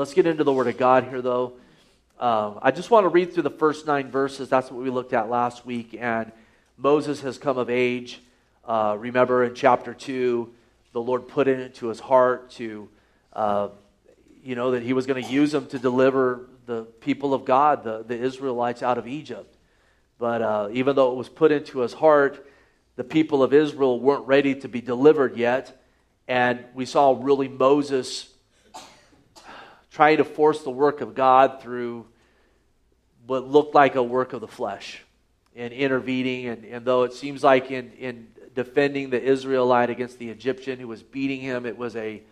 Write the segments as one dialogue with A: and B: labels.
A: Let's get into the Word of God here, though. Um, I just want to read through the first nine verses. That's what we looked at last week. And Moses has come of age. Uh, remember in chapter 2, the Lord put it into his heart to, uh, you know, that he was going to use him to deliver the people of God, the, the Israelites, out of Egypt. But uh, even though it was put into his heart, the people of Israel weren't ready to be delivered yet. And we saw really Moses trying to force the work of God through what looked like a work of the flesh and intervening. And, and though it seems like in, in defending the Israelite against the Egyptian who was beating him, it was a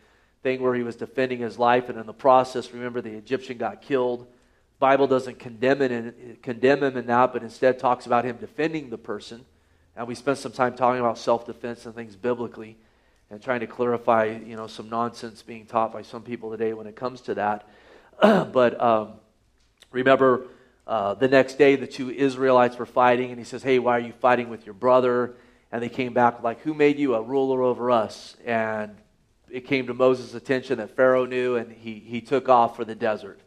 A: thing where he was defending his life. And in the process, remember, the Egyptian got killed. Bible doesn't condemn, it condemn him in that, but instead talks about him defending the person. And we spent some time talking about self-defense and things biblically and trying to clarify, you know, some nonsense being taught by some people today when it comes to that. but um, remember, uh, the next day the two Israelites were fighting, and he says, "Hey, why are you fighting with your brother?" And they came back like, "Who made you a ruler over us?" And it came to Moses' attention that Pharaoh knew, and he he took off for the desert.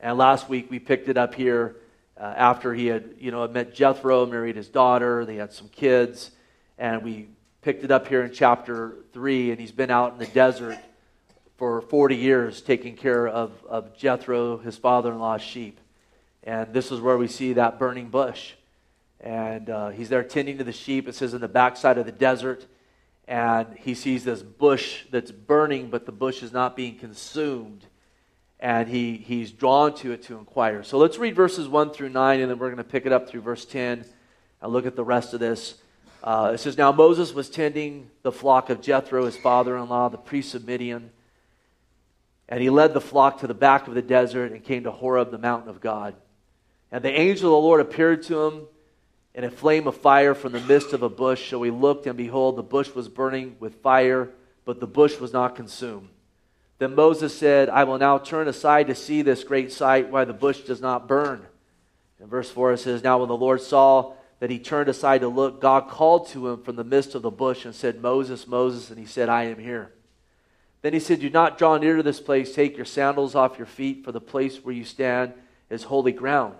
A: And last week we picked it up here uh, after he had, you know, met Jethro, married his daughter, they had some kids, and we picked it up here in chapter 3, and he's been out in the desert for 40 years taking care of, of Jethro, his father in law's sheep. And this is where we see that burning bush. And uh, he's there tending to the sheep. It says in the backside of the desert. And he sees this bush that's burning, but the bush is not being consumed. And he, he's drawn to it to inquire. So let's read verses 1 through 9, and then we're going to pick it up through verse 10 and look at the rest of this. Uh, it says, Now Moses was tending the flock of Jethro, his father in law, the priest of Midian. And he led the flock to the back of the desert and came to Horeb, the mountain of God. And the angel of the Lord appeared to him in a flame of fire from the midst of a bush. So he looked, and behold, the bush was burning with fire, but the bush was not consumed. Then Moses said, I will now turn aside to see this great sight, why the bush does not burn. And verse 4 it says, Now when the Lord saw that he turned aside to look, God called to him from the midst of the bush and said, Moses, Moses. And he said, I am here. Then he said, Do not draw near to this place. Take your sandals off your feet, for the place where you stand is holy ground.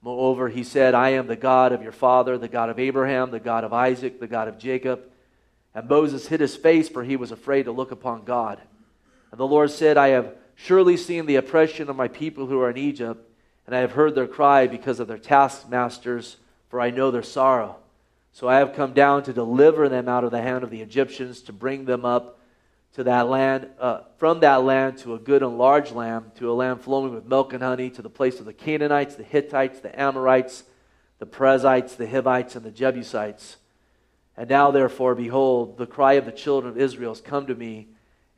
A: Moreover, he said, I am the God of your father, the God of Abraham, the God of Isaac, the God of Jacob. And Moses hid his face, for he was afraid to look upon God. And the Lord said, I have surely seen the oppression of my people who are in Egypt, and I have heard their cry because of their taskmasters for I know their sorrow. So I have come down to deliver them out of the hand of the Egyptians, to bring them up to that land, uh, from that land to a good and large land, to a land flowing with milk and honey, to the place of the Canaanites, the Hittites, the Amorites, the Perizzites, the Hivites, and the Jebusites. And now, therefore, behold, the cry of the children of Israel has come to me,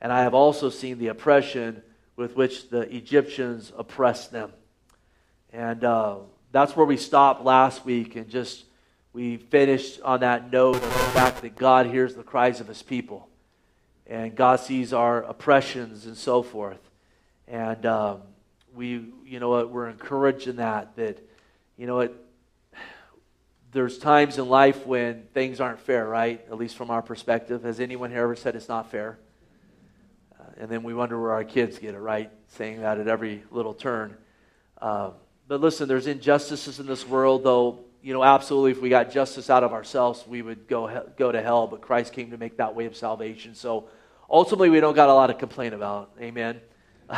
A: and I have also seen the oppression with which the Egyptians oppressed them. And uh, that's where we stopped last week and just we finished on that note of the fact that God hears the cries of his people and God sees our oppressions and so forth. And um, we, you know what, we're encouraged in that, that, you know what, there's times in life when things aren't fair, right? At least from our perspective. Has anyone here ever said it's not fair? Uh, and then we wonder where our kids get it, right? Saying that at every little turn. Um, but listen, there's injustices in this world, though, you know, absolutely, if we got justice out of ourselves, we would go, go to hell. But Christ came to make that way of salvation. So ultimately, we don't got a lot to complain about. Amen.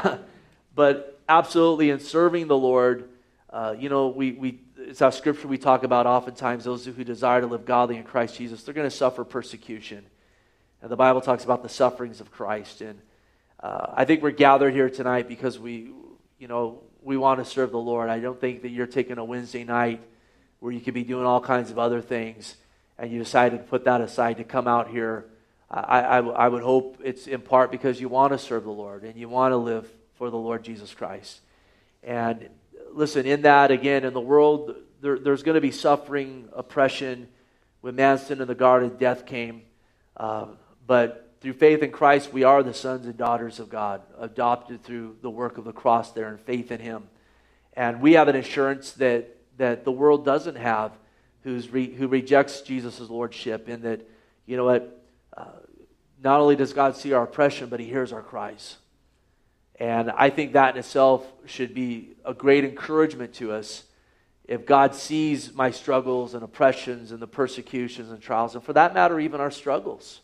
A: but absolutely, in serving the Lord, uh, you know, we, we, it's our scripture we talk about oftentimes those who desire to live godly in Christ Jesus, they're going to suffer persecution. And the Bible talks about the sufferings of Christ. And uh, I think we're gathered here tonight because we, you know, we want to serve the Lord. I don't think that you're taking a Wednesday night where you could be doing all kinds of other things and you decided to put that aside to come out here. I, I, I would hope it's in part because you want to serve the Lord and you want to live for the Lord Jesus Christ. And listen, in that, again, in the world, there, there's going to be suffering, oppression. When man sinned in the garden, death came. Uh, but through faith in Christ, we are the sons and daughters of God, adopted through the work of the cross there and faith in Him. And we have an assurance that, that the world doesn't have who's re, who rejects Jesus' lordship, in that, you know what, uh, not only does God see our oppression, but He hears our cries. And I think that in itself should be a great encouragement to us if God sees my struggles and oppressions and the persecutions and trials, and for that matter, even our struggles.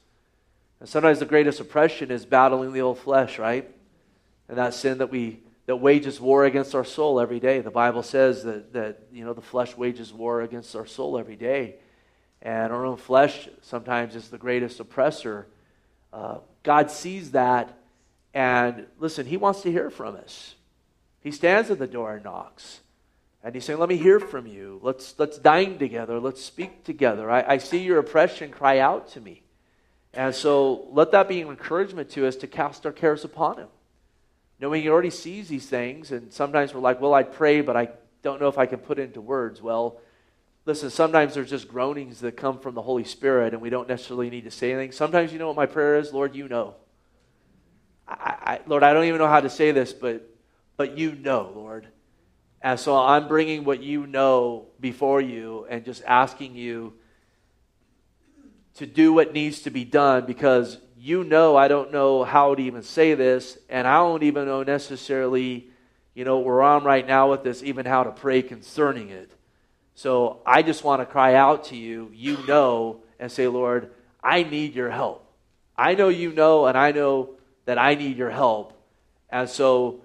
A: And sometimes the greatest oppression is battling the old flesh, right? And that sin that we that wages war against our soul every day. The Bible says that that you know the flesh wages war against our soul every day, and our own flesh sometimes is the greatest oppressor. Uh, God sees that, and listen, He wants to hear from us. He stands at the door and knocks. And he's saying, Let me hear from you. Let's, let's dine together. Let's speak together. I, I see your oppression. Cry out to me. And so let that be an encouragement to us to cast our cares upon him. Knowing he already sees these things, and sometimes we're like, Well, I pray, but I don't know if I can put it into words. Well, listen, sometimes there's just groanings that come from the Holy Spirit, and we don't necessarily need to say anything. Sometimes you know what my prayer is? Lord, you know. I, I, Lord, I don't even know how to say this, but, but you know, Lord. And so I'm bringing what you know before you and just asking you to do what needs to be done because you know I don't know how to even say this, and I don't even know necessarily, you know, where I'm right now with this, even how to pray concerning it. So I just want to cry out to you, you know, and say, Lord, I need your help. I know you know, and I know that I need your help. And so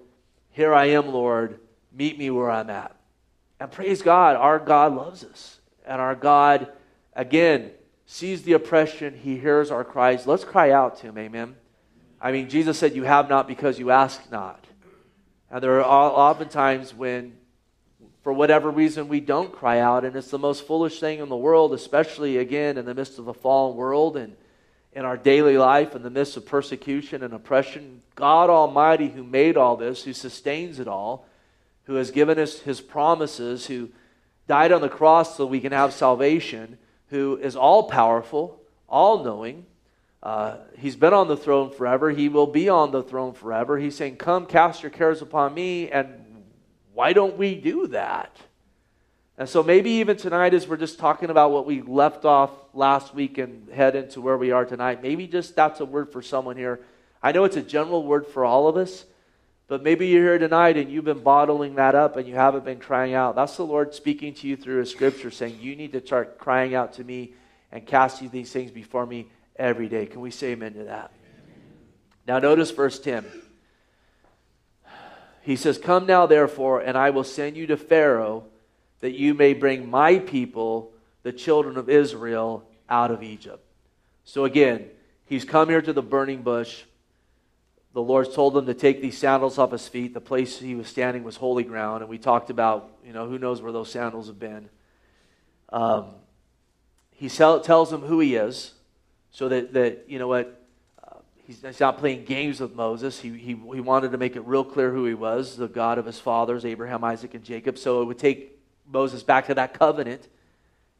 A: here I am, Lord Meet me where I'm at. And praise God, our God loves us. And our God, again, sees the oppression. He hears our cries. Let's cry out to Him. Amen. I mean, Jesus said, You have not because you ask not. And there are oftentimes when, for whatever reason, we don't cry out. And it's the most foolish thing in the world, especially, again, in the midst of a fallen world and in our daily life, in the midst of persecution and oppression. God Almighty, who made all this, who sustains it all, who has given us his promises, who died on the cross so we can have salvation, who is all powerful, all knowing. Uh, he's been on the throne forever. He will be on the throne forever. He's saying, Come, cast your cares upon me. And why don't we do that? And so maybe even tonight, as we're just talking about what we left off last week and head into where we are tonight, maybe just that's a word for someone here. I know it's a general word for all of us, but maybe you're here tonight and you've been bottling that up and you haven't been crying out. That's the Lord speaking to you through a scripture saying, You need to start crying out to me and casting these things before me every day. Can we say amen to that? Now, notice verse 10. He says, Come now, therefore, and I will send you to Pharaoh that you may bring my people, the children of Israel, out of Egypt. So again, he's come here to the burning bush the Lord told him to take these sandals off his feet. The place he was standing was holy ground, and we talked about, you know, who knows where those sandals have been. Um, he tells him who he is, so that, that you know what, uh, he's, he's, not playing games with Moses. He, he, he wanted to make it real clear who he was, the God of his fathers, Abraham, Isaac, and Jacob. So it would take Moses back to that covenant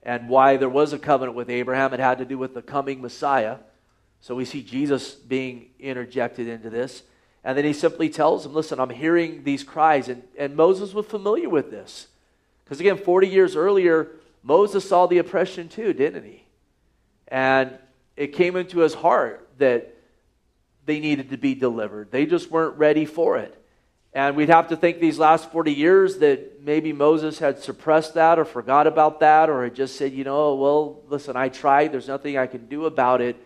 A: and why there was a covenant with Abraham. It had to do with the coming Messiah. So we see Jesus being interjected into this. And then he simply tells him, Listen, I'm hearing these cries. And, and Moses was familiar with this. Because again, 40 years earlier, Moses saw the oppression too, didn't he? And it came into his heart that they needed to be delivered. They just weren't ready for it. And we'd have to think these last 40 years that maybe Moses had suppressed that or forgot about that or had just said, you know, well, listen, I tried. There's nothing I can do about it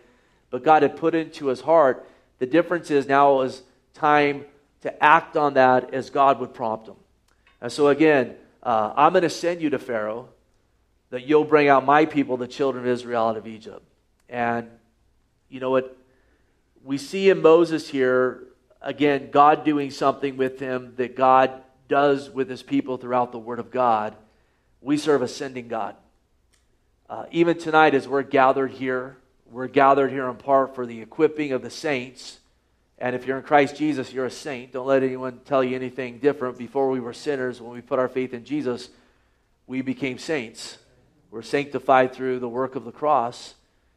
A: but God had put into his heart. The difference is now is time to act on that as God would prompt him. And so again, uh, I'm going to send you to Pharaoh that you'll bring out my people, the children of Israel, out of Egypt. And you know what? We see in Moses here, again, God doing something with him that God does with his people throughout the Word of God. We serve a sending God. Uh, even tonight, as we're gathered here, we're gathered here in part for the equipping of the saints. And if you're in Christ Jesus, you're a saint. Don't let anyone tell you anything different. Before we were sinners, when we put our faith in Jesus, we became saints. We're sanctified through the work of the cross.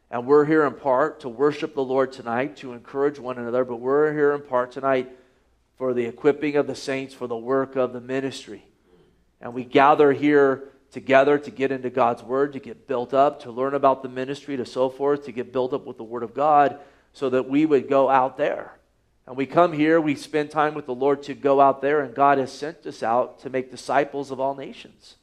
A: And we're here in part to worship the Lord tonight, to encourage one another, but we're here in part tonight for the equipping of the saints, for the work of the ministry. And we gather here together to get into God's Word, to get built up, to learn about the ministry, to so forth, to get built up with the Word of God, so that we would go out there And we come here, we spend time with the Lord to go out there, and God has sent us out to make disciples of all nations,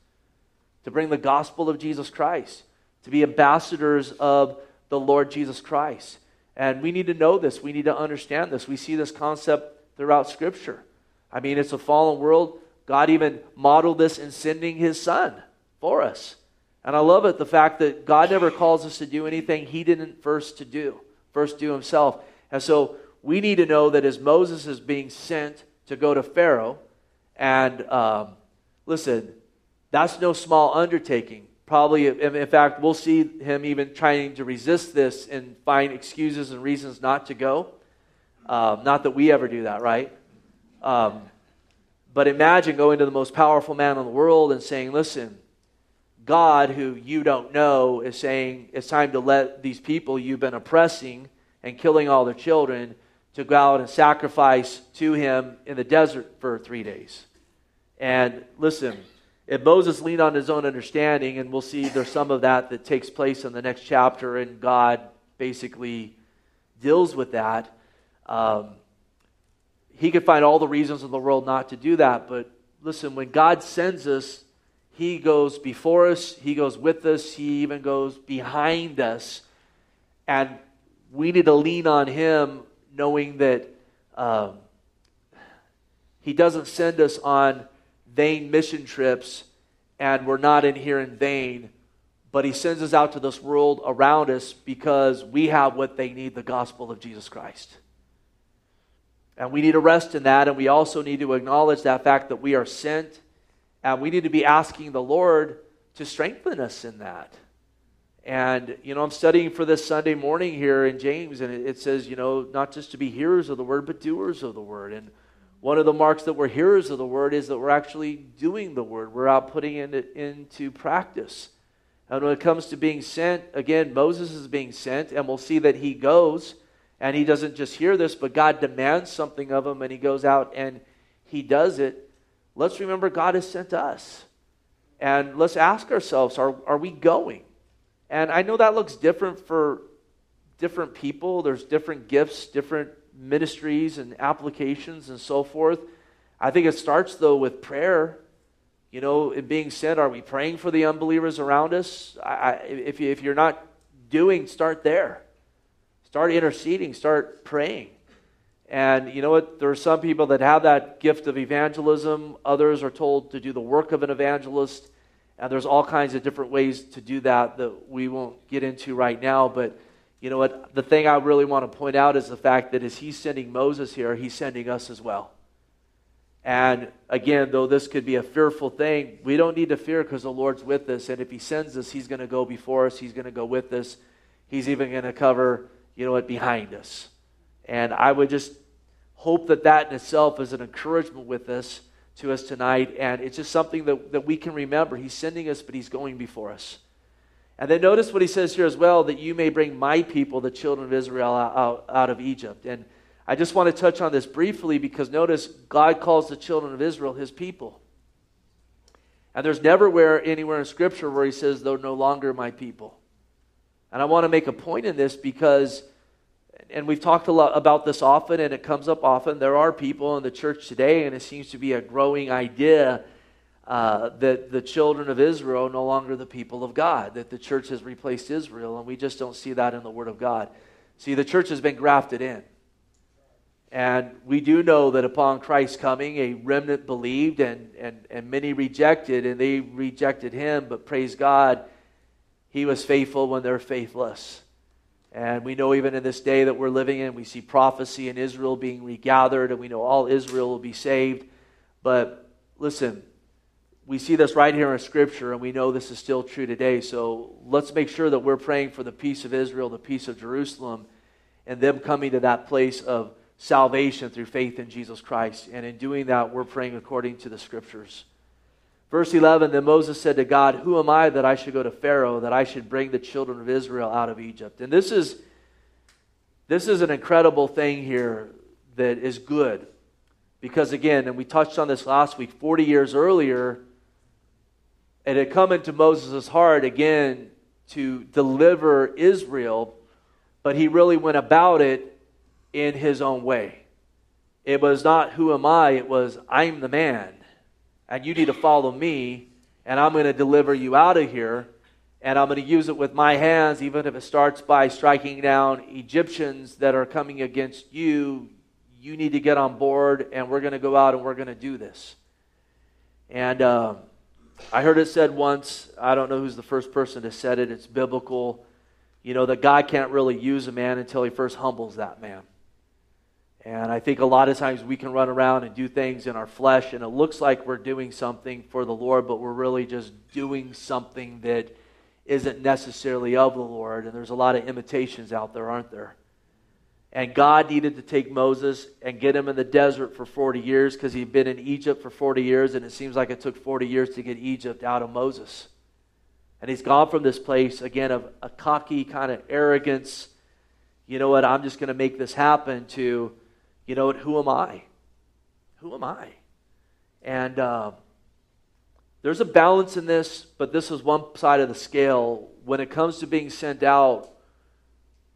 A: to bring the gospel of Jesus Christ, to be ambassadors of the Lord Jesus Christ. And we need to know this. We need to understand this. We see this concept throughout Scripture. I mean, it's a fallen world. God even modeled this in sending his son for us. And I love it the fact that God never calls us to do anything he didn't first to do, first do himself. And so we need to know that as Moses is being sent to go to Pharaoh, and um, listen, that's no small undertaking. Probably, in fact, we'll see him even trying to resist this and find excuses and reasons not to go. Um, not that we ever do that, right? Um, but imagine going to the most powerful man in the world and saying, Listen, God, who you don't know, is saying it's time to let these people you've been oppressing and killing all their children to go out and sacrifice to him in the desert for three days. And listen, if Moses leaned on his own understanding, and we'll see there's some of that that takes place in the next chapter, and God basically deals with that. Um, he could find all the reasons in the world not to do that. But listen, when God sends us, He goes before us, He goes with us, He even goes behind us. And we need to lean on Him knowing that um, He doesn't send us on vain mission trips and we're not in here in vain, but He sends us out to this world around us because we have what they need the gospel of Jesus Christ. And we need to rest in that, and we also need to acknowledge that fact that we are sent, and we need to be asking the Lord to strengthen us in that. And, you know, I'm studying for this Sunday morning here in James, and it, says, you know, not just to be hearers of the word, but doers of the word. And one of the marks that we're hearers of the word is that we're actually doing the word, we're out putting it into practice. And when it comes to being sent, again, Moses is being sent, and we'll see that he goes and he doesn't just hear this, but God demands something of him and he goes out and he does it. Let's remember God has sent us. And let's ask ourselves are, are we going? And I know that looks different for different people. There's different gifts, different ministries and applications and so forth. I think it starts, though, with prayer. You know, in being sent, are we praying for the unbelievers around us? I, if, you, if you're not doing, start there. Start interceding, start praying. And you know what? There are some people that have that gift of evangelism. Others are told to do the work of an evangelist. And there's all kinds of different ways to do that that we won't get into right now. But you know what? The thing I really want to point out is the fact that as he's sending Moses here, he's sending us as well. And again, though this could be a fearful thing, we don't need to fear because the Lord's with us. And if he sends us, he's going to go before us, he's going to go with us. He's even going to cover you know what, behind us. And I would just hope that that in itself is an encouragement with us to us tonight. And it's just something that, that we can remember. He's sending us, but He's going before us. And then notice what He says here as well that you may bring my people, the children of Israel, out, out of Egypt. And I just want to touch on this briefly because notice God calls the children of Israel His people. And there's never where, anywhere in Scripture where He says, they're no longer my people. And I want to make a point in this because, and we've talked a lot about this often, and it comes up often. There are people in the church today, and it seems to be a growing idea uh, that the children of Israel are no longer the people of God, that the church has replaced Israel, and we just don't see that in the Word of God. See, the church has been grafted in. And we do know that upon Christ's coming, a remnant believed and, and, and many rejected, and they rejected him, but praise God he was faithful when they're faithless. And we know even in this day that we're living in, we see prophecy in Israel being regathered, and we know all Israel will be saved. But listen, we see this right here in Scripture, and we know this is still true today. So let's make sure that we're praying for the peace of Israel, the peace of Jerusalem, and them coming to that place of salvation through faith in Jesus Christ. And in doing that, we're praying according to the Scriptures. Verse 11 Then Moses said to God, Who am I that I should go to Pharaoh, that I should bring the children of Israel out of Egypt? And this is, this is an incredible thing here that is good. Because again, and we touched on this last week, 40 years earlier, it had come into Moses' heart again to deliver Israel, but he really went about it in his own way. it was not who am I, it was I'm the man. And you need to follow me, and I'm going to deliver you out of here. And I'm going to use it with my hands, even if it starts by striking down Egyptians that are coming against you. You need to get on board, and we're going to go out and we're going to do this. And uh, I heard it said once, I don't know who's the first person to said it, it's biblical, you know, that God can't really use a man until he first humbles that man. And I think a lot of times we can run around and do things in our flesh, and it looks like we're doing something for the Lord, but we're really just doing something that isn't necessarily of the Lord. And there's a lot of imitations out there, aren't there? And God needed to take Moses and get him in the desert for 40 years because he'd been in Egypt for 40 years, and it seems like it took 40 years to get Egypt out of Moses. And he's gone from this place, again, of a cocky kind of arrogance. You know what? I'm just going to make this happen to you know, who am I? Who am I? And uh, there's a balance in this, but this is one side of the scale. When it comes to being sent out,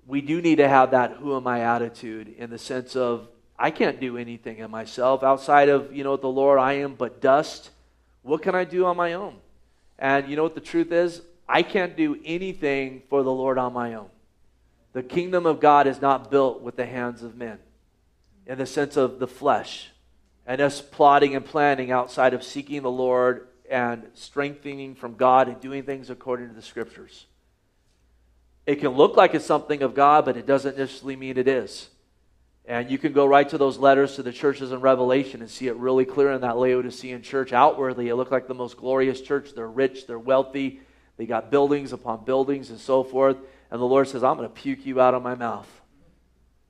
A: we do need to have that who am I attitude in the sense of I can't do anything in myself outside of, you know, the Lord, I am but dust. What can I do on my own? And you know what the truth is? I can't do anything for the Lord on my own. The kingdom of God is not built with the hands of men in the sense of the flesh and us plotting and planning outside of seeking the Lord and strengthening from God and doing things according to the scriptures. It can look like it's something of God, but it doesn't necessarily mean it is. And you can go right to those letters to the churches in Revelation and see it really clear in that Laodicean church. Outwardly, it looked like the most glorious church. They're rich, they're wealthy, they got buildings upon buildings and so forth. And the Lord says, I'm going to puke you out of my mouth.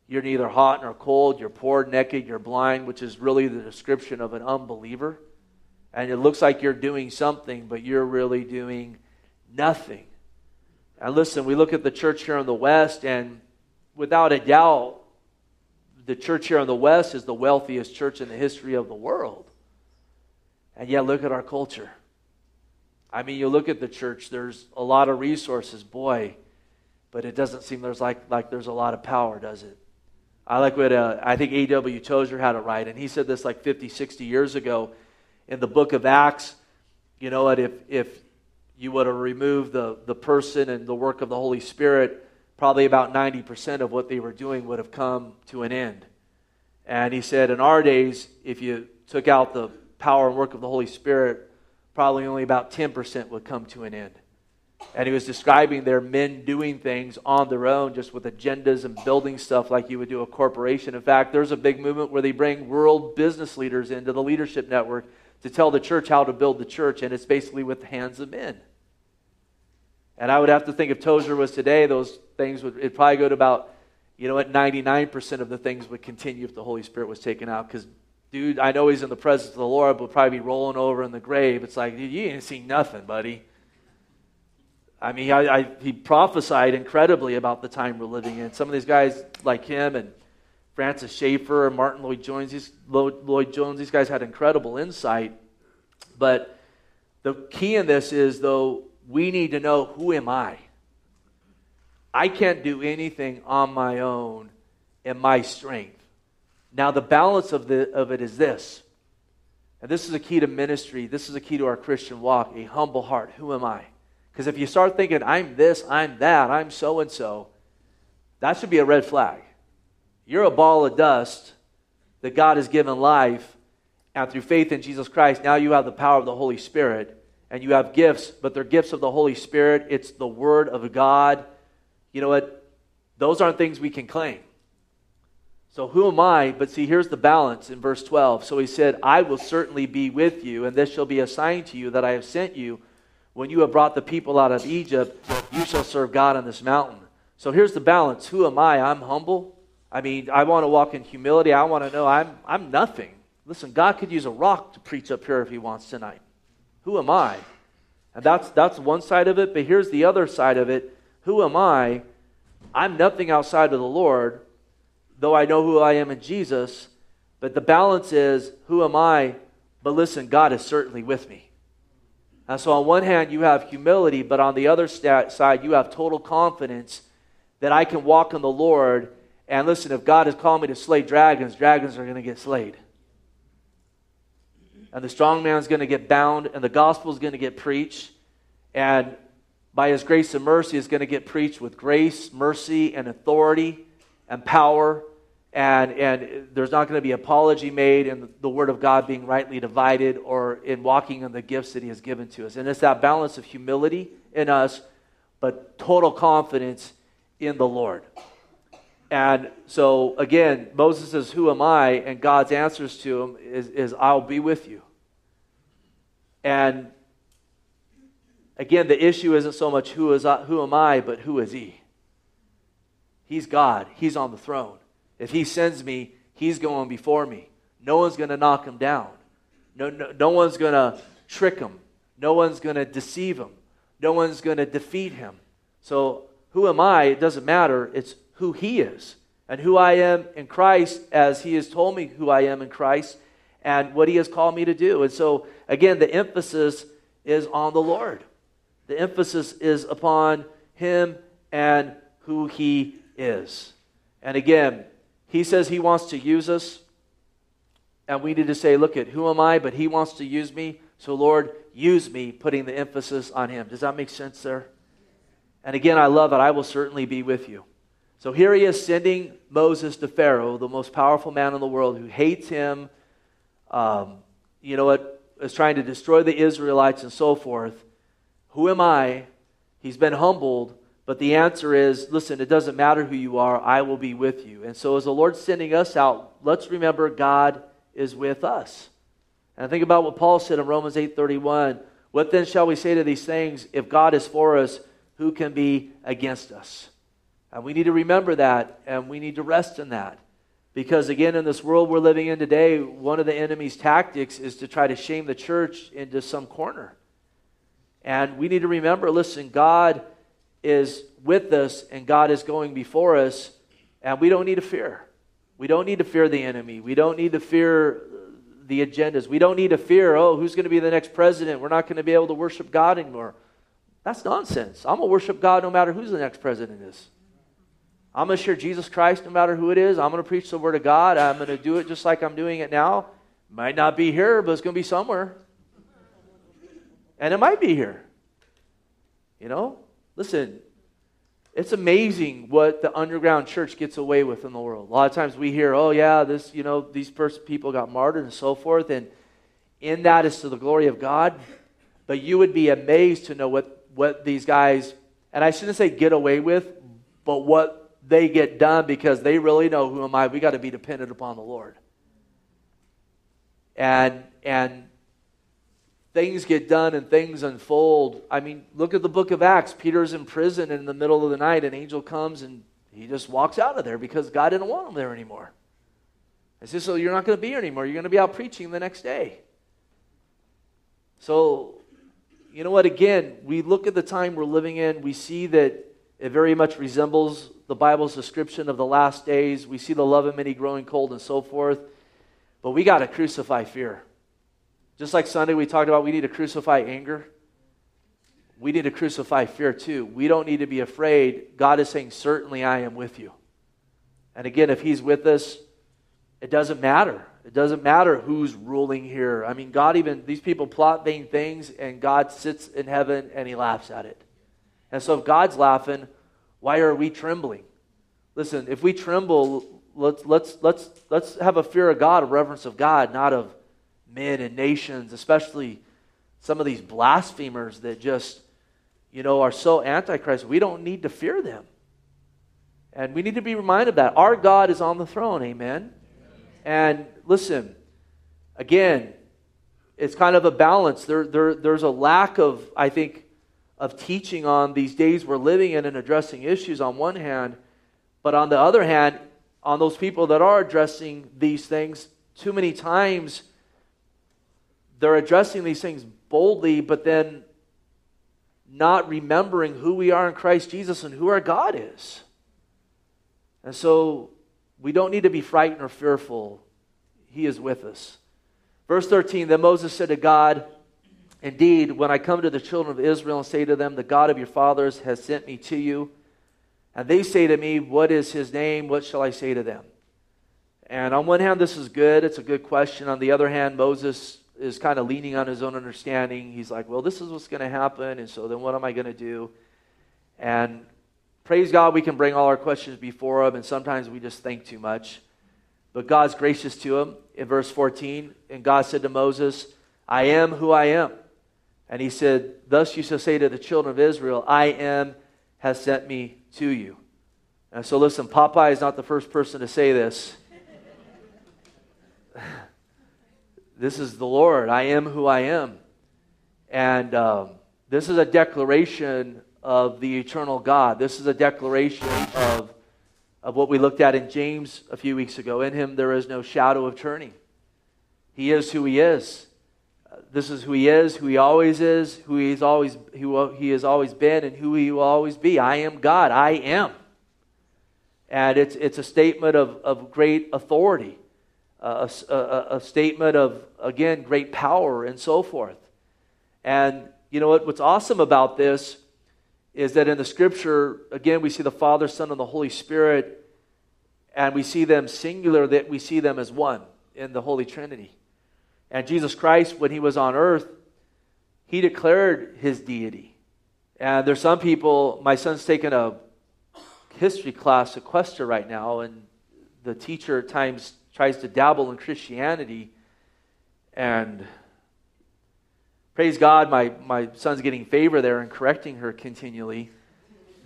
A: You're neither hot nor cold. You're poor, naked, you're blind, which is really the description of an unbeliever. And it looks like you're doing something, but you're really doing nothing. And listen, we look at the church here in the West, and without a doubt, the church here in the West is the wealthiest church in the history of the world. And yet, look at our culture. I mean, you look at the church, there's a lot of resources, boy, but it doesn't seem there's like, like there's a lot of power, does it? I like what uh, I think A.W. Tozer had it right, and he said this like 50, 60 years ago in the book of Acts. You know what? If, if you would have removed the, the person and the work of the Holy Spirit, probably about 90% of what they were doing would have come to an end. And he said, in our days, if you took out the power and work of the Holy Spirit, probably only about 10% would come to an end. And he was describing their men doing things on their own, just with agendas and building stuff like you would do a corporation. In fact, there's a big movement where they bring world business leaders into the leadership network to tell the church how to build the church, and it's basically with the hands of men. And I would have to think if Tozer was today, those things would it'd probably go to about, you know what, 99% of the things would continue if the Holy Spirit was taken out. Because, dude, I know he's in the presence of the Lord, but probably be rolling over in the grave. It's like, dude, you ain't seen nothing, buddy. I mean, I, I, he prophesied incredibly about the time we're living in. Some of these guys, like him and Francis Schaeffer and Martyn Lloyd-Jones, these, Lloyd Jones, these guys had incredible insight. But the key in this is, though, we need to know who am I? I can't do anything on my own in my strength. Now, the balance of, the, of it is this. And this is a key to ministry. This is a key to our Christian walk a humble heart. Who am I? Because if you start thinking, I'm this, I'm that, I'm so and so, that should be a red flag. You're a ball of dust that God has given life, and through faith in Jesus Christ, now you have the power of the Holy Spirit, and you have gifts, but they're gifts of the Holy Spirit. It's the Word of God. You know what? Those aren't things we can claim. So who am I? But see, here's the balance in verse 12. So he said, I will certainly be with you, and this shall be a sign to you that I have sent you. When you have brought the people out of Egypt, you shall serve God on this mountain. So here's the balance. Who am I? I'm humble. I mean, I want to walk in humility. I want to know I'm, I'm nothing. Listen, God could use a rock to preach up here if He wants tonight. Who am I? And that's, that's one side of it, but here's the other side of it. Who am I? I'm nothing outside of the Lord, though I know who I am in Jesus. But the balance is, who am I? But listen, God is certainly with me. And so, on one hand, you have humility, but on the other side, you have total confidence that I can walk in the Lord And listen, if God has called me to slay dragons, dragons are going to get slayed. And the strong man is going to get bound, and the gospel is going to get preached. And by his grace and mercy, is going to get preached with grace, mercy, and authority and power. And, and there's not going to be apology made in the word of God being rightly divided or in walking in the gifts that he has given to us. And it's that balance of humility in us, but total confidence in the Lord. And so, again, Moses says, Who am I? And God's answers to him is, is I'll be with you. And again, the issue isn't so much who, is, who am I, but who is he? He's God, He's on the throne. If He sends me, He's going before me. No one's going to knock Him down. No, no, no one's going to trick Him. No one's going to deceive Him. No one's going to defeat Him. So, who am I? It doesn't matter. It's who He is and who I am in Christ as He has told me who I am in Christ and what He has called me to do. And so, again, the emphasis is on the Lord. The emphasis is upon Him and who He is. And again, He says He wants to use us. And we need to say, look at who am I? But He wants to use me. So, Lord, use me, putting the emphasis on Him. Does that make sense there? And again, I love it. I will certainly be with you. So here he is sending Moses to Pharaoh, the most powerful man in the world, who hates him, um, you know what, is trying to destroy the Israelites and so forth. Who am I? He's been humbled, but the answer is listen, it doesn't matter who you are, I will be with you. And so, as the Lord's sending us out, let's remember God is with us. And think about what Paul said in Romans 8:31. What then shall we say to these things? If God is for us, who can be against us? And we need to remember that, and we need to rest in that. Because again, in this world we're living in today, one of the enemy's tactics is to try to shame the church into some corner. And we need to remember listen, God is with us and God is going before us, and we don't need to fear. We don't need to fear the enemy. We don't need to fear the agendas. We don't need to fear, oh, who's going to be the next president? We're not going to be able to worship God anymore. That's nonsense. I'm going to worship God no matter who the next president is. I'm going to share Jesus Christ no matter who it is. I'm going to preach the Word of God. I'm going to do it just like I'm doing it now. Might not be here, but it's going to be somewhere. And it might be here. You know? Listen, it's amazing what the underground church gets away with in the world. A lot of times we hear, oh, yeah, this, you know, these pers- people got martyred and so forth. And in that is to the glory of God. But you would be amazed to know what, what these guys, and I shouldn't say get away with, but what they get done because they really know who am I. We got to be dependent upon the Lord. And, and things get done and things unfold. I mean, look at the book of Acts. Peter's in prison in the middle of the night, an angel comes and he just walks out of there because God didn't want him there anymore. I said, So you're not going to be here anymore. You're going to be out preaching the next day. So, you know what? Again, we look at the time we're living in, we see that it very much resembles the Bible's description of the last days. We see the love of many growing cold and so forth. But we got to crucify fear. Just like Sunday we talked about, we need to crucify anger. We need to crucify fear too. We don't need to be afraid. God is saying, Certainly I am with you. And again, if He's with us, it doesn't matter. It doesn't matter who's ruling here. I mean, God even, these people plot vain things, and God sits in heaven and He laughs at it. And so if God's laughing, why are we trembling? Listen, if we tremble, let's, let's, let's, let's have a fear of God, a reverence of God, not of men and nations, especially some of these blasphemers that just, you know, are so antichrist. We don't need to fear them. And we need to be reminded of that. Our God is on the throne, amen? And listen, again, it's kind of a balance. There, there, there's a lack of, I think, of teaching on these days we're living in and addressing issues on one hand. But on the other hand, on those people that are addressing these things, too many times they're addressing these things boldly, but then not remembering who we are in Christ Jesus and who our God is. And so we don't need to be frightened or fearful. He is with us. Verse 13 Then Moses said to God, Indeed, when I come to the children of Israel and say to them, The God of your fathers has sent me to you, And they say to me, What is his name? What shall I say to them? And on one hand, this is good. It's a good question. On the other hand, Moses is kind of leaning on his own understanding. He's like, Well, this is what's going to happen. And so then what am I going to do? And praise God, we can bring all our questions before him. And sometimes we just think too much. But God's gracious to him in verse 14. And God said to Moses, I am who I am. And he said, Thus you shall say to the children of Israel, I am has sent me to you. And so listen, Popeye is not the first person to say this. This is the Lord. I am who I am. And um, this is a declaration of the eternal God. This is a declaration of, of what we looked at in James a few weeks ago. In him there is no shadow of turning. He is who he is. This is who he is, who he always is, who he's always who he has always been, and who he will always be. I am God. I am. And it's, it's a statement of, of great authority, a, a, a statement of, again, great power and so forth. And you know what, what's awesome about this is that in the scripture, again, we see the Father, Son, and the Holy Spirit, and we see them singular, that we see them as one in the Holy Trinity. And Jesus Christ, when he was on earth, he declared his deity. And there's some people, my son's taking a history class Cuesta right now, and the teacher at times tries to dabble in Christianity. And praise God, my, my son's getting favor there and correcting her continually.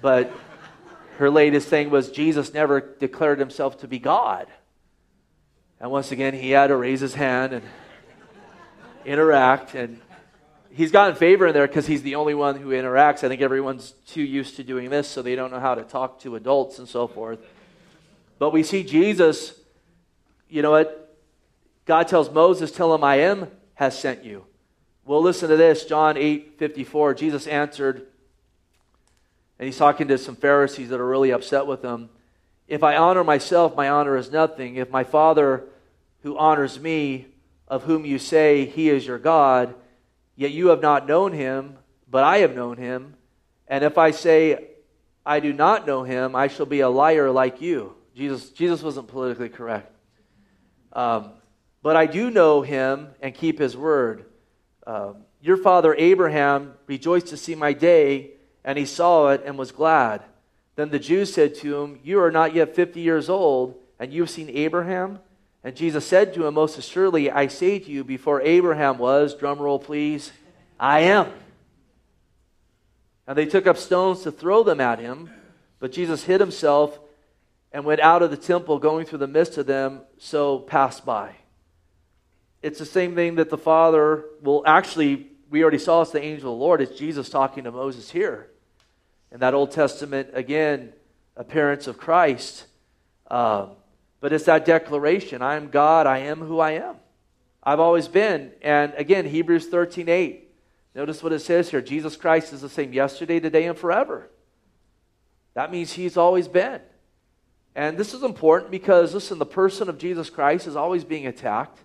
A: But her latest thing was Jesus never declared himself to be God. And once again, he had to raise his hand and interact. And he's gotten favor in there because he's the only one who interacts. I think everyone's too used to doing this, so they don't know how to talk to adults and so forth. But we see Jesus, you know what? God tells Moses, Tell him I am has sent you. Well, listen to this John 8 54. Jesus answered, and he's talking to some Pharisees that are really upset with him. If I honor myself, my honor is nothing. If my Father who honors me of whom you say he is your God, yet you have not known him, but I have known him. And if I say I do not know him, I shall be a liar like you. Jesus, Jesus wasn't politically correct. Um, but I do know him and keep his word. Um, your father Abraham rejoiced to see my day, and he saw it and was glad. Then the Jews said to him, You are not yet fifty years old, and you have seen Abraham? And Jesus said to him, Most assuredly, I say to you, before Abraham was, drum roll please, I am. And they took up stones to throw them at him, but Jesus hid himself and went out of the temple, going through the midst of them, so passed by. It's the same thing that the Father will actually, we already saw it's the angel of the Lord. It's Jesus talking to Moses here. In that Old Testament, again, appearance of Christ. Um, but it's that declaration I am God, I am who I am. I've always been. And again, Hebrews 13 8. Notice what it says here Jesus Christ is the same yesterday, today, and forever. That means he's always been. And this is important because, listen, the person of Jesus Christ is always being attacked.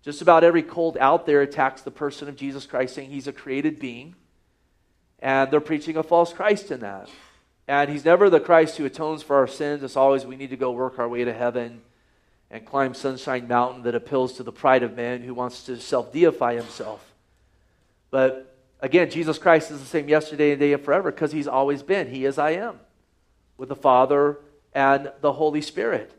A: Just about every cult out there attacks the person of Jesus Christ, saying he's a created being. And they're preaching a false Christ in that. And he's never the Christ who atones for our sins. It's always we need to go work our way to heaven and climb Sunshine Mountain that appeals to the pride of man who wants to self deify himself. But again, Jesus Christ is the same yesterday and today and forever because he's always been. He is I am with the Father and the Holy Spirit.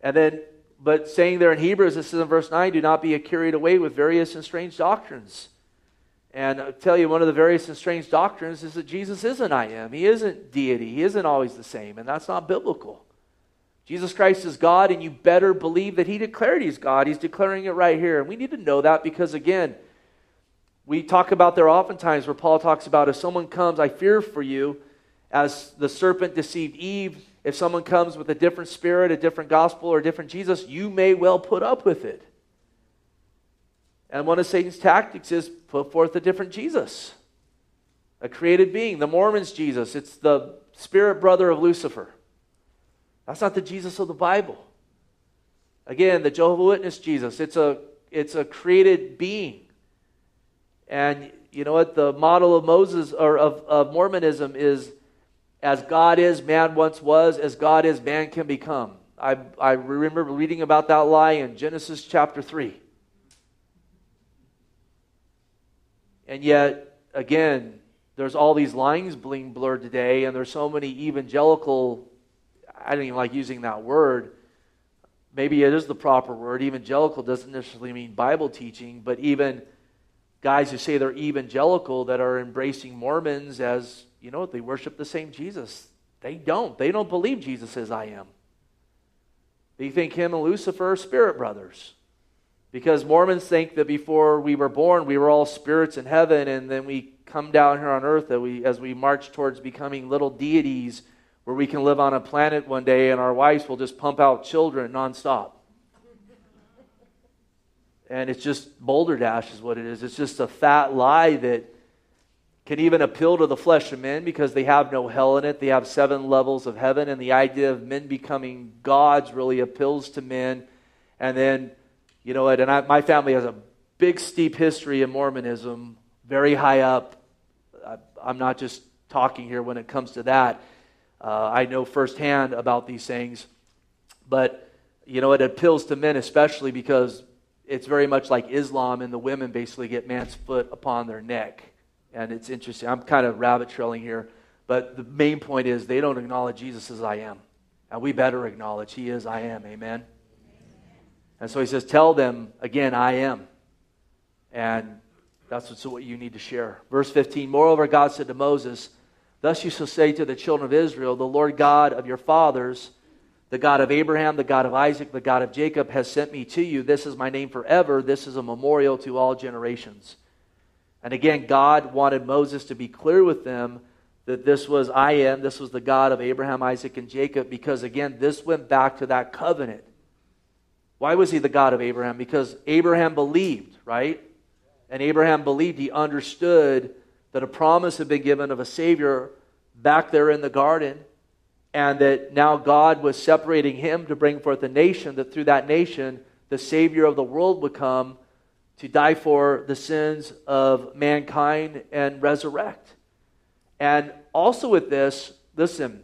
A: And then, but saying there in Hebrews, this is in verse 9, do not be carried away with various and strange doctrines and I'll tell you, one of the various and strange doctrines is that Jesus isn't I am. He isn't deity. He isn't always the same, and that's not biblical. Jesus Christ is God, and you better believe that He declared He's God. He's declaring it right here. And we need to know that because, again, we talk about there oftentimes where Paul talks about if someone comes, I fear for you, as the serpent deceived Eve. If someone comes with a different spirit, a different gospel, or a different Jesus, you may well put up with it. And one of Satan's tactics is put forth a different Jesus, a created being. The Mormons' Jesus, it's the spirit brother of Lucifer. That's not the Jesus of the Bible. Again, the Jehovah Witness Jesus, it's a, it's a created being. And you know what? The model of Moses or of, of Mormonism is As God is, man once was. As God is, man can become. I, I remember reading about that lie in Genesis chapter 3. And yet, again, there's all these lines being blurred today, and there's so many evangelical, I don't even like using that word. Maybe it is the proper word. Evangelical doesn't necessarily mean Bible teaching, but even guys who say they're evangelical that are embracing Mormons as, you know, they worship the same Jesus. They don't. They don't believe Jesus says, I am. They think him and Lucifer are spirit brothers. Because Mormons think that before we were born, we were all spirits in heaven, and then we come down here on earth that we, as we march towards becoming little deities where we can live on a planet one day and our wives will just pump out children nonstop. And it's just boulder dash is what it is. It's just a fat lie that can even appeal to the flesh of men because they have no hell in it. They have seven levels of heaven, and the idea of men becoming gods really appeals to men. And then, you know what? And I, my family has a big, steep history of Mormonism, very high up. I, I'm not just talking here when it comes to that. Uh, I know firsthand about these things. But, you know, it appeals to men especially because it's very much like Islam, and the women basically get man's foot upon their neck. And it's interesting. I'm kind of rabbit trailing here. But the main point is they don't acknowledge Jesus as I am. And we better acknowledge he is I am. Amen. And so he says, Tell them again, I am. And that's what you need to share. Verse 15 Moreover, God said to Moses, Thus you shall say to the children of Israel, The Lord God of your fathers, the God of Abraham, the God of Isaac, the God of Jacob, has sent me to you. This is my name forever. This is a memorial to all generations. And again, God wanted Moses to be clear with them that this was I am, this was the God of Abraham, Isaac, and Jacob, because again, this went back to that covenant. Why was he the God of Abraham? Because Abraham believed, right? And Abraham believed, he understood that a promise had been given of a Savior back there in the garden, and that now God was separating him to bring forth a nation, that through that nation, the Savior of the world would come to die for the sins of mankind and resurrect. And also with this, listen,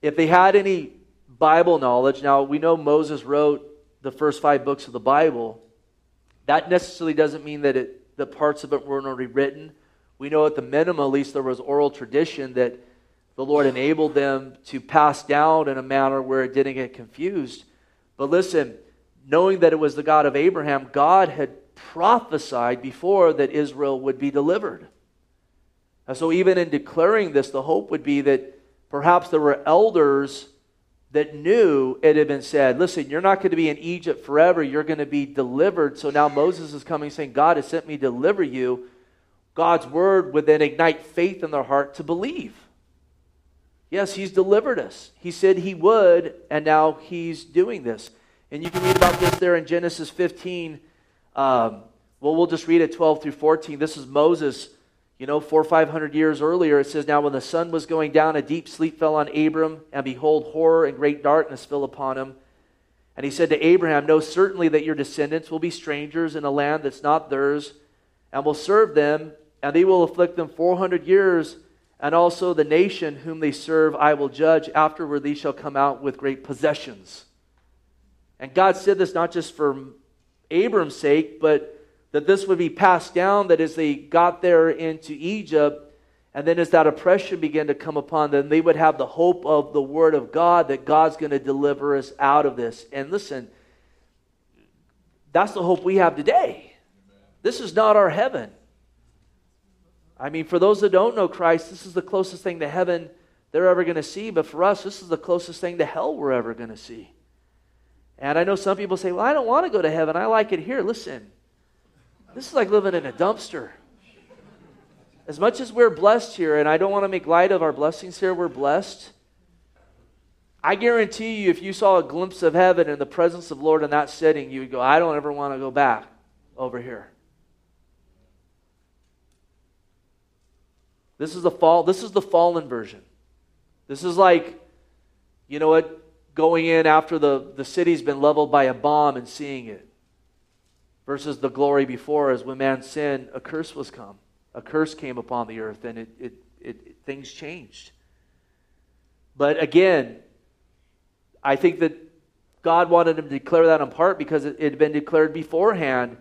A: if they had any Bible knowledge, now we know Moses wrote the first five books of the Bible. That necessarily doesn't mean that it, the parts of it weren't already written. We know at the minimum, at least, there was oral tradition that the Lord enabled them to pass down in a manner where it didn't get confused. But listen, knowing that it was the God of Abraham, God had prophesied before that Israel would be delivered. And so, even in declaring this, the hope would be that perhaps there were elders that knew it had been said, listen, you're not going to be in Egypt forever, you're going to be delivered. So now Moses is coming saying, God has sent me to deliver you. God's word would then ignite faith in their heart to believe. Yes, he's delivered us. He said he would, and now he's doing this. And you can read about this there in Genesis 15. Um, well, we'll just read it 12 through 14. This is Moses, you know, four or five hundred years earlier. It says, Now when the sun was going down, a deep sleep fell on Abram, and behold, horror and great darkness fell upon him. And he said to Abraham, Know certainly that your descendants will be strangers in a land that's not theirs, and will serve them and they will afflict them 400 years, and also the nation whom they serve I will judge. Afterward, they shall come out with great possessions. And God said this not just for Abram's sake, but that this would be passed down, that as they got there into Egypt, and then as that oppression began to come upon them, they would have the hope of the Word of God that God's going to deliver us out of this. And listen, that's the hope we have today. This is not our heaven. I mean, for those that don't know Christ, this is the closest thing to heaven they're ever going to see. But for us, this is the closest thing to hell we're ever going to see. And I know some people say, well, I don't want to go to heaven. I like it here. Listen, this is like living in a dumpster. As much as we're blessed here, and I don't want to make light of our blessings here, we're blessed. I guarantee you, if you saw a glimpse of heaven in the presence of Lord in that setting, you would go, I don't ever want to go back over here. This is the fall. This is the fallen version. This is like, you know what, going in after the, the city's been leveled by a bomb and seeing it. Versus the glory before as when man sinned, a curse was come. A curse came upon the earth and it, it, it, it things changed. But again, I think that God wanted him to declare that in part because it, it had been declared beforehand.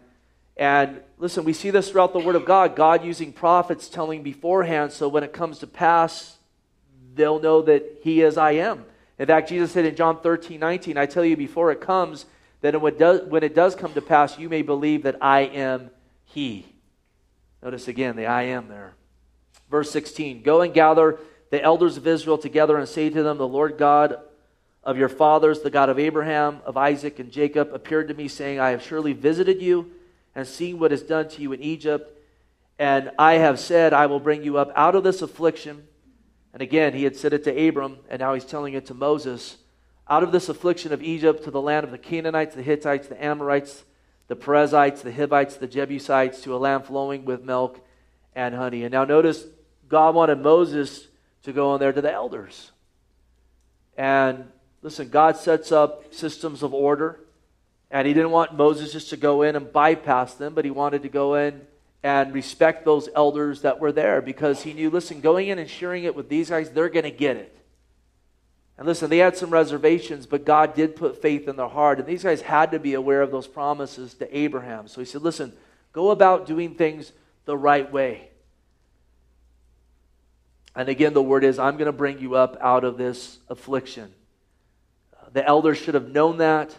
A: And listen, we see this throughout the Word of God God using prophets telling beforehand, so when it comes to pass, they'll know that He is I am. In fact, Jesus said in John 13, 19, I tell you before it comes, that when it does, when it does come to pass, you may believe that I am He. Notice again the I am there. Verse 16 Go and gather the elders of Israel together and say to them, The Lord God of your fathers, the God of Abraham, of Isaac, and Jacob, appeared to me, saying, I have surely visited you and seen what is done to you in Egypt. And I have said, I will bring you up out of this affliction. And again, he had said it to Abram, and now he's telling it to Moses out of this affliction of Egypt to the land of the Canaanites, the Hittites, the Amorites, the Perizzites, the Hivites, the Jebusites, to a land flowing with milk and honey. And now notice God wanted Moses to go in there to the elders. And listen, God sets up systems of order. And he didn't want Moses just to go in and bypass them, but he wanted to go in and respect those elders that were there because he knew, listen, going in and sharing it with these guys, they're going to get it. And listen, they had some reservations, but God did put faith in their heart. And these guys had to be aware of those promises to Abraham. So he said, listen, go about doing things the right way. And again, the word is, I'm going to bring you up out of this affliction. The elders should have known that.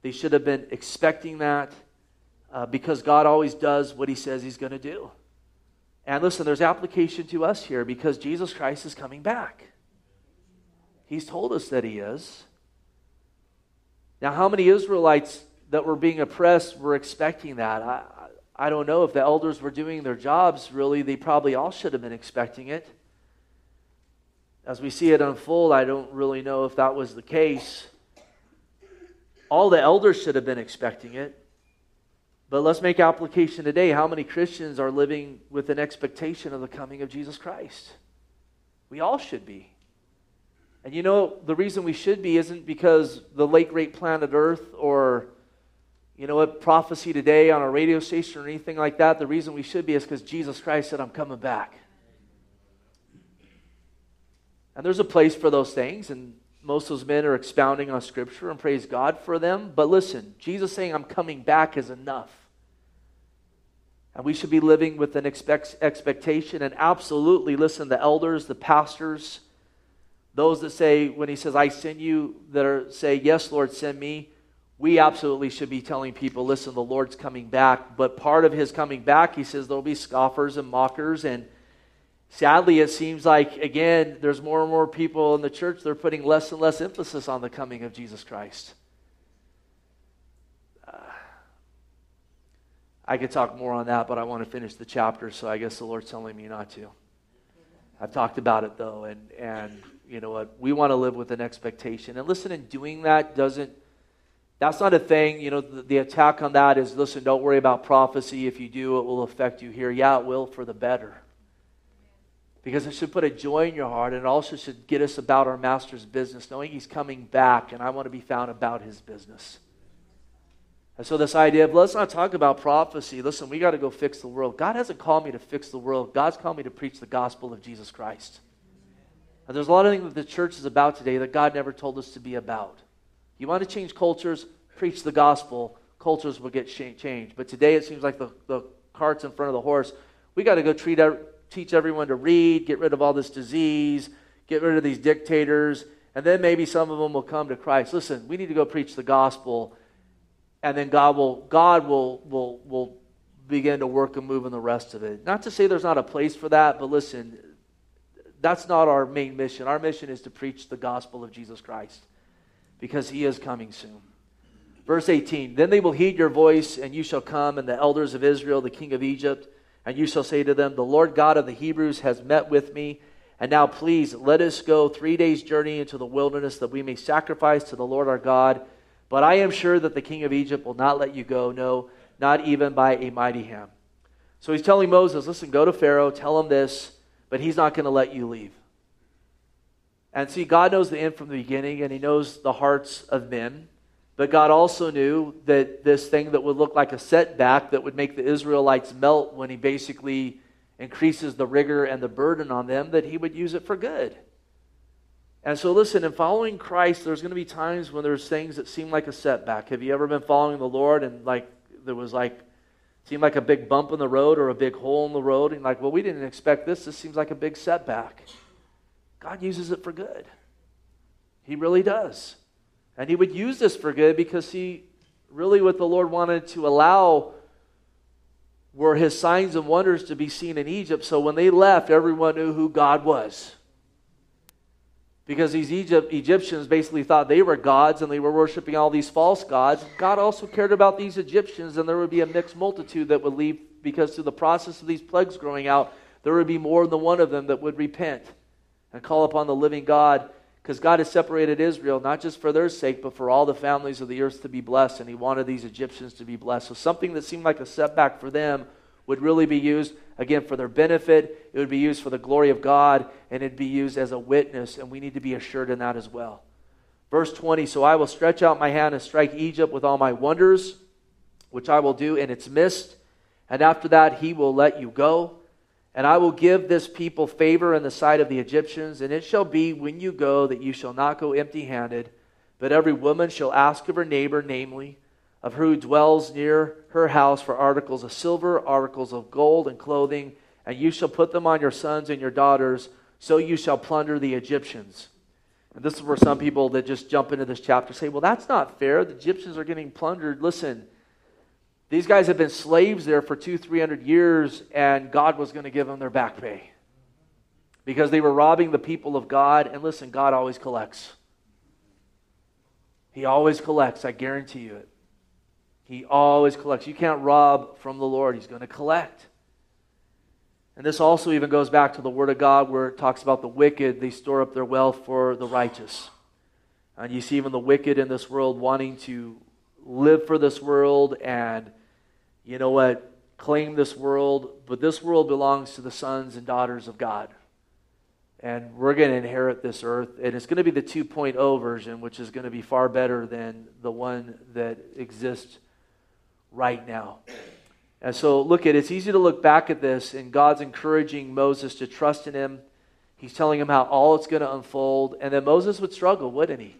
A: They should have been expecting that uh, because God always does what he says he's going to do. And listen, there's application to us here because Jesus Christ is coming back. He's told us that he is. Now, how many Israelites that were being oppressed were expecting that? I, I don't know if the elders were doing their jobs, really. They probably all should have been expecting it. As we see it unfold, I don't really know if that was the case. All the elders should have been expecting it. But let's make application today. How many Christians are living with an expectation of the coming of Jesus Christ? We all should be. And you know, the reason we should be isn't because the late great planet Earth or, you know what, prophecy today on a radio station or anything like that. The reason we should be is because Jesus Christ said, I'm coming back. And there's a place for those things, and most of those men are expounding on Scripture and praise God for them. But listen, Jesus saying, I'm coming back is enough. And we should be living with an expect- expectation. And absolutely, listen, the elders, the pastors, those that say, when he says, I send you, that are, say, Yes, Lord, send me, we absolutely should be telling people, listen, the Lord's coming back. But part of his coming back, he says, there'll be scoffers and mockers. And sadly, it seems like, again, there's more and more people in the church, they're putting less and less emphasis on the coming of Jesus Christ. I could talk more on that, but I want to finish the chapter, so I guess the Lord's telling me not to. I've talked about it, though, and, and you know what? We want to live with an expectation. And listen, in doing that doesn't, that's not a thing. You know, the, the, attack on that is listen, don't worry about prophecy. If you do, it will affect you here. Yeah, it will for the better. Because it should put a joy in your heart, and it also should get us about our master's business, knowing he's coming back, and I want to be found about his business. And so, this idea of let's not talk about prophecy. Listen, we got to go fix the world. God hasn't called me to fix the world, God's called me to preach the gospel of Jesus Christ. And there's a lot of things that the church is about today that God never told us to be about. You want to change cultures, preach the gospel, cultures will get changed. But today it seems like the, the cart's in front of the horse. We got to go treat, teach everyone to read, get rid of all this disease, get rid of these dictators, and then maybe some of them will come to Christ. Listen, we need to go preach the gospel, and then God will God will will will begin to work and move in the rest of it. Not to say there's not a place for that, but listen, that's not our main mission. Our mission is to preach the gospel of Jesus Christ because he is coming soon. Verse 18 Then they will heed your voice, and you shall come, and the elders of Israel, the king of Egypt, and you shall say to them, The Lord God of the Hebrews has met with me. And now, please, let us go three days' journey into the wilderness that we may sacrifice to the Lord our God. But I am sure that the king of Egypt will not let you go, no, not even by a mighty hand. So he's telling Moses, Listen, go to Pharaoh, tell him this but he's not going to let you leave. And see, God knows the end from the beginning, and he knows the hearts of men. But God also knew that this thing that would look like a setback that would make the Israelites melt when he basically increases the rigor and the burden on them, that he would use it for good. And so, listen, in following Christ, there's going to be times when there's things that seem like a setback. Have you ever been following the Lord and like there was like seemed like a big bump in the road or a big hole in the road, and like, well, we didn't expect this. This seems like a big setback. God uses it for good. He really does. And He would use this for good because He really, what the Lord wanted to allow were His signs and wonders to be seen in Egypt. So when they left, everyone knew who God was because these Egypt, Egyptians basically thought they were gods and they were worshiping all these false gods. God also cared about these Egyptians, and there would be a mixed multitude that would leave because through the process of these plagues growing out, there would be more than one of them that would repent and call upon the living God. Because God has separated Israel, not just for their sake, but for all the families of the earth to be blessed, and He wanted these Egyptians to be blessed. So something that seemed like a setback for them would really be used, again, for their benefit. It would be used for the glory of God, and it'd be used as a witness, and we need to be assured in that as well. Verse 20 So I will stretch out my hand and strike Egypt with all my wonders, which I will do in its midst, and after that he will let you go. And I will give this people favor in the sight of the Egyptians, and it shall be when you go that you shall not go empty handed, but every woman shall ask of her neighbor, namely, of who dwells near her house for articles of silver, articles of gold, and clothing, and you shall put them on your sons and your daughters, so you shall plunder the Egyptians. And this is where some people that just jump into this chapter say, well, that's not fair. The Egyptians are getting plundered. Listen, these guys have been slaves there for two, three hundred years, and God was going to give them their back pay because they were robbing the people of God. And listen, God always collects. He always collects, I guarantee you it. He always collects. You can't rob from the Lord, He's going to collect. And this also even goes back to the Word of God where it talks about the wicked, they store up their wealth for the righteous. And you see even the wicked in this world wanting to live for this world and, you know what, claim this world. But this world belongs to the sons and daughters of God. And we're going to inherit this earth. And it's going to be the 2.0 version, which is going to be far better than the one that exists right now. And so, look at. It's easy to look back at this, and God's encouraging Moses to trust in him. He's telling him how all it's going to unfold. And then Moses would struggle, wouldn't he?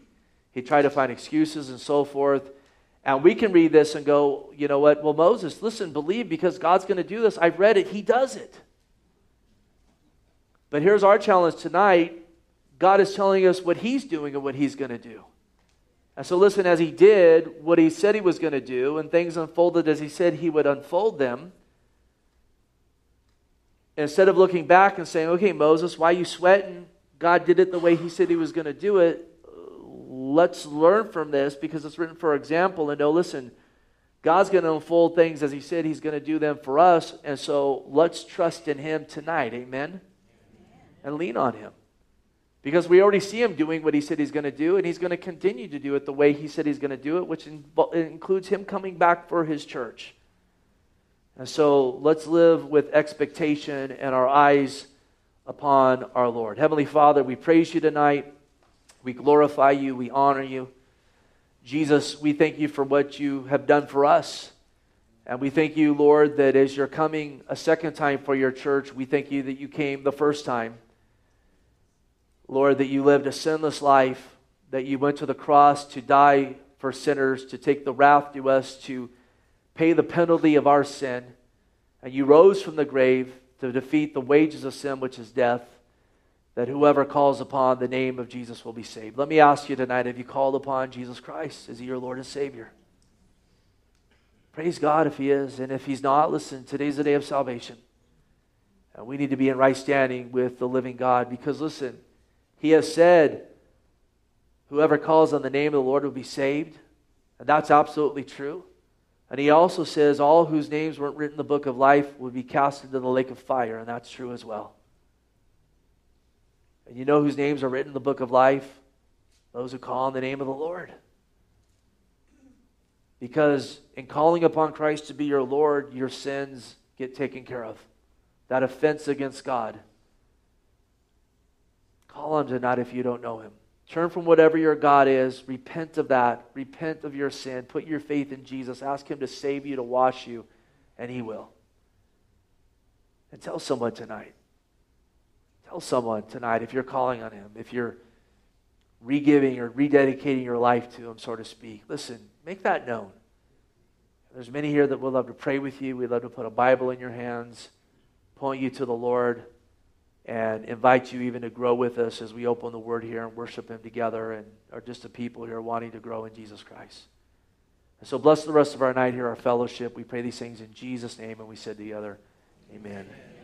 A: He'd try to find excuses and so forth. And we can read this and go, you know what? Well, Moses, listen, believe because God's going to do this. I've read it. He does it. But here's our challenge tonight God is telling us what He's doing and what He's going to do. And so, listen, as he did what he said he was going to do, and things unfolded as he said he would unfold them, instead of looking back and saying, okay, Moses, why are you sweating? God did it the way he said he was going to do it. Let's learn from this because it's written for example. And know, listen, God's going to unfold things as he said he's going to do them for us. And so let's trust in him tonight. Amen? And lean on him. Because we already see him doing what he said he's going to do, and he's going to continue to do it the way he said he's going to do it, which includes him coming back for his church. And so let's live with expectation and our eyes upon our Lord. Heavenly Father, we praise you tonight. We glorify you. We honor you. Jesus, we thank you for what you have done for us. And we thank you, Lord, that as you're coming a second time for your church, we thank you that you came the first time. Lord, that you lived a sinless life, that you went to the cross to die for sinners, to take the wrath to us, to pay the penalty of our sin. And you rose from the grave to defeat the wages of sin, which is death, that whoever calls upon the name of Jesus will be saved. Let me ask you tonight have you called upon Jesus Christ? Is he your Lord and Savior? Praise God if he is. And if he's not, listen, today's the day of salvation. And we need to be in right standing with the living God because, listen, he has said, Whoever calls on the name of the Lord will be saved. And that's absolutely true. And he also says, All whose names weren't written in the book of life would be cast into the lake of fire. And that's true as well. And you know whose names are written in the book of life? Those who call on the name of the Lord. Because in calling upon Christ to be your Lord, your sins get taken care of. That offense against God Call him tonight if you don't know him. Turn from whatever your God is. Repent of that. Repent of your sin. Put your faith in Jesus. Ask him to save you, to wash you, and he will. And tell someone tonight. Tell someone tonight if you're calling on him, if you're regiving or rededicating your life to Him, so to speak, listen, make that known. There's many here that would love to pray with you. We'd love to put a Bible in your hands, point you to the Lord, and invite you even to grow with us as we open the Word here and worship Him together and are just the people here wanting to grow in Jesus Christ. And so bless the rest of our night here, our fellowship. We pray these things in Jesus' name, and we said together, Amen. Amen.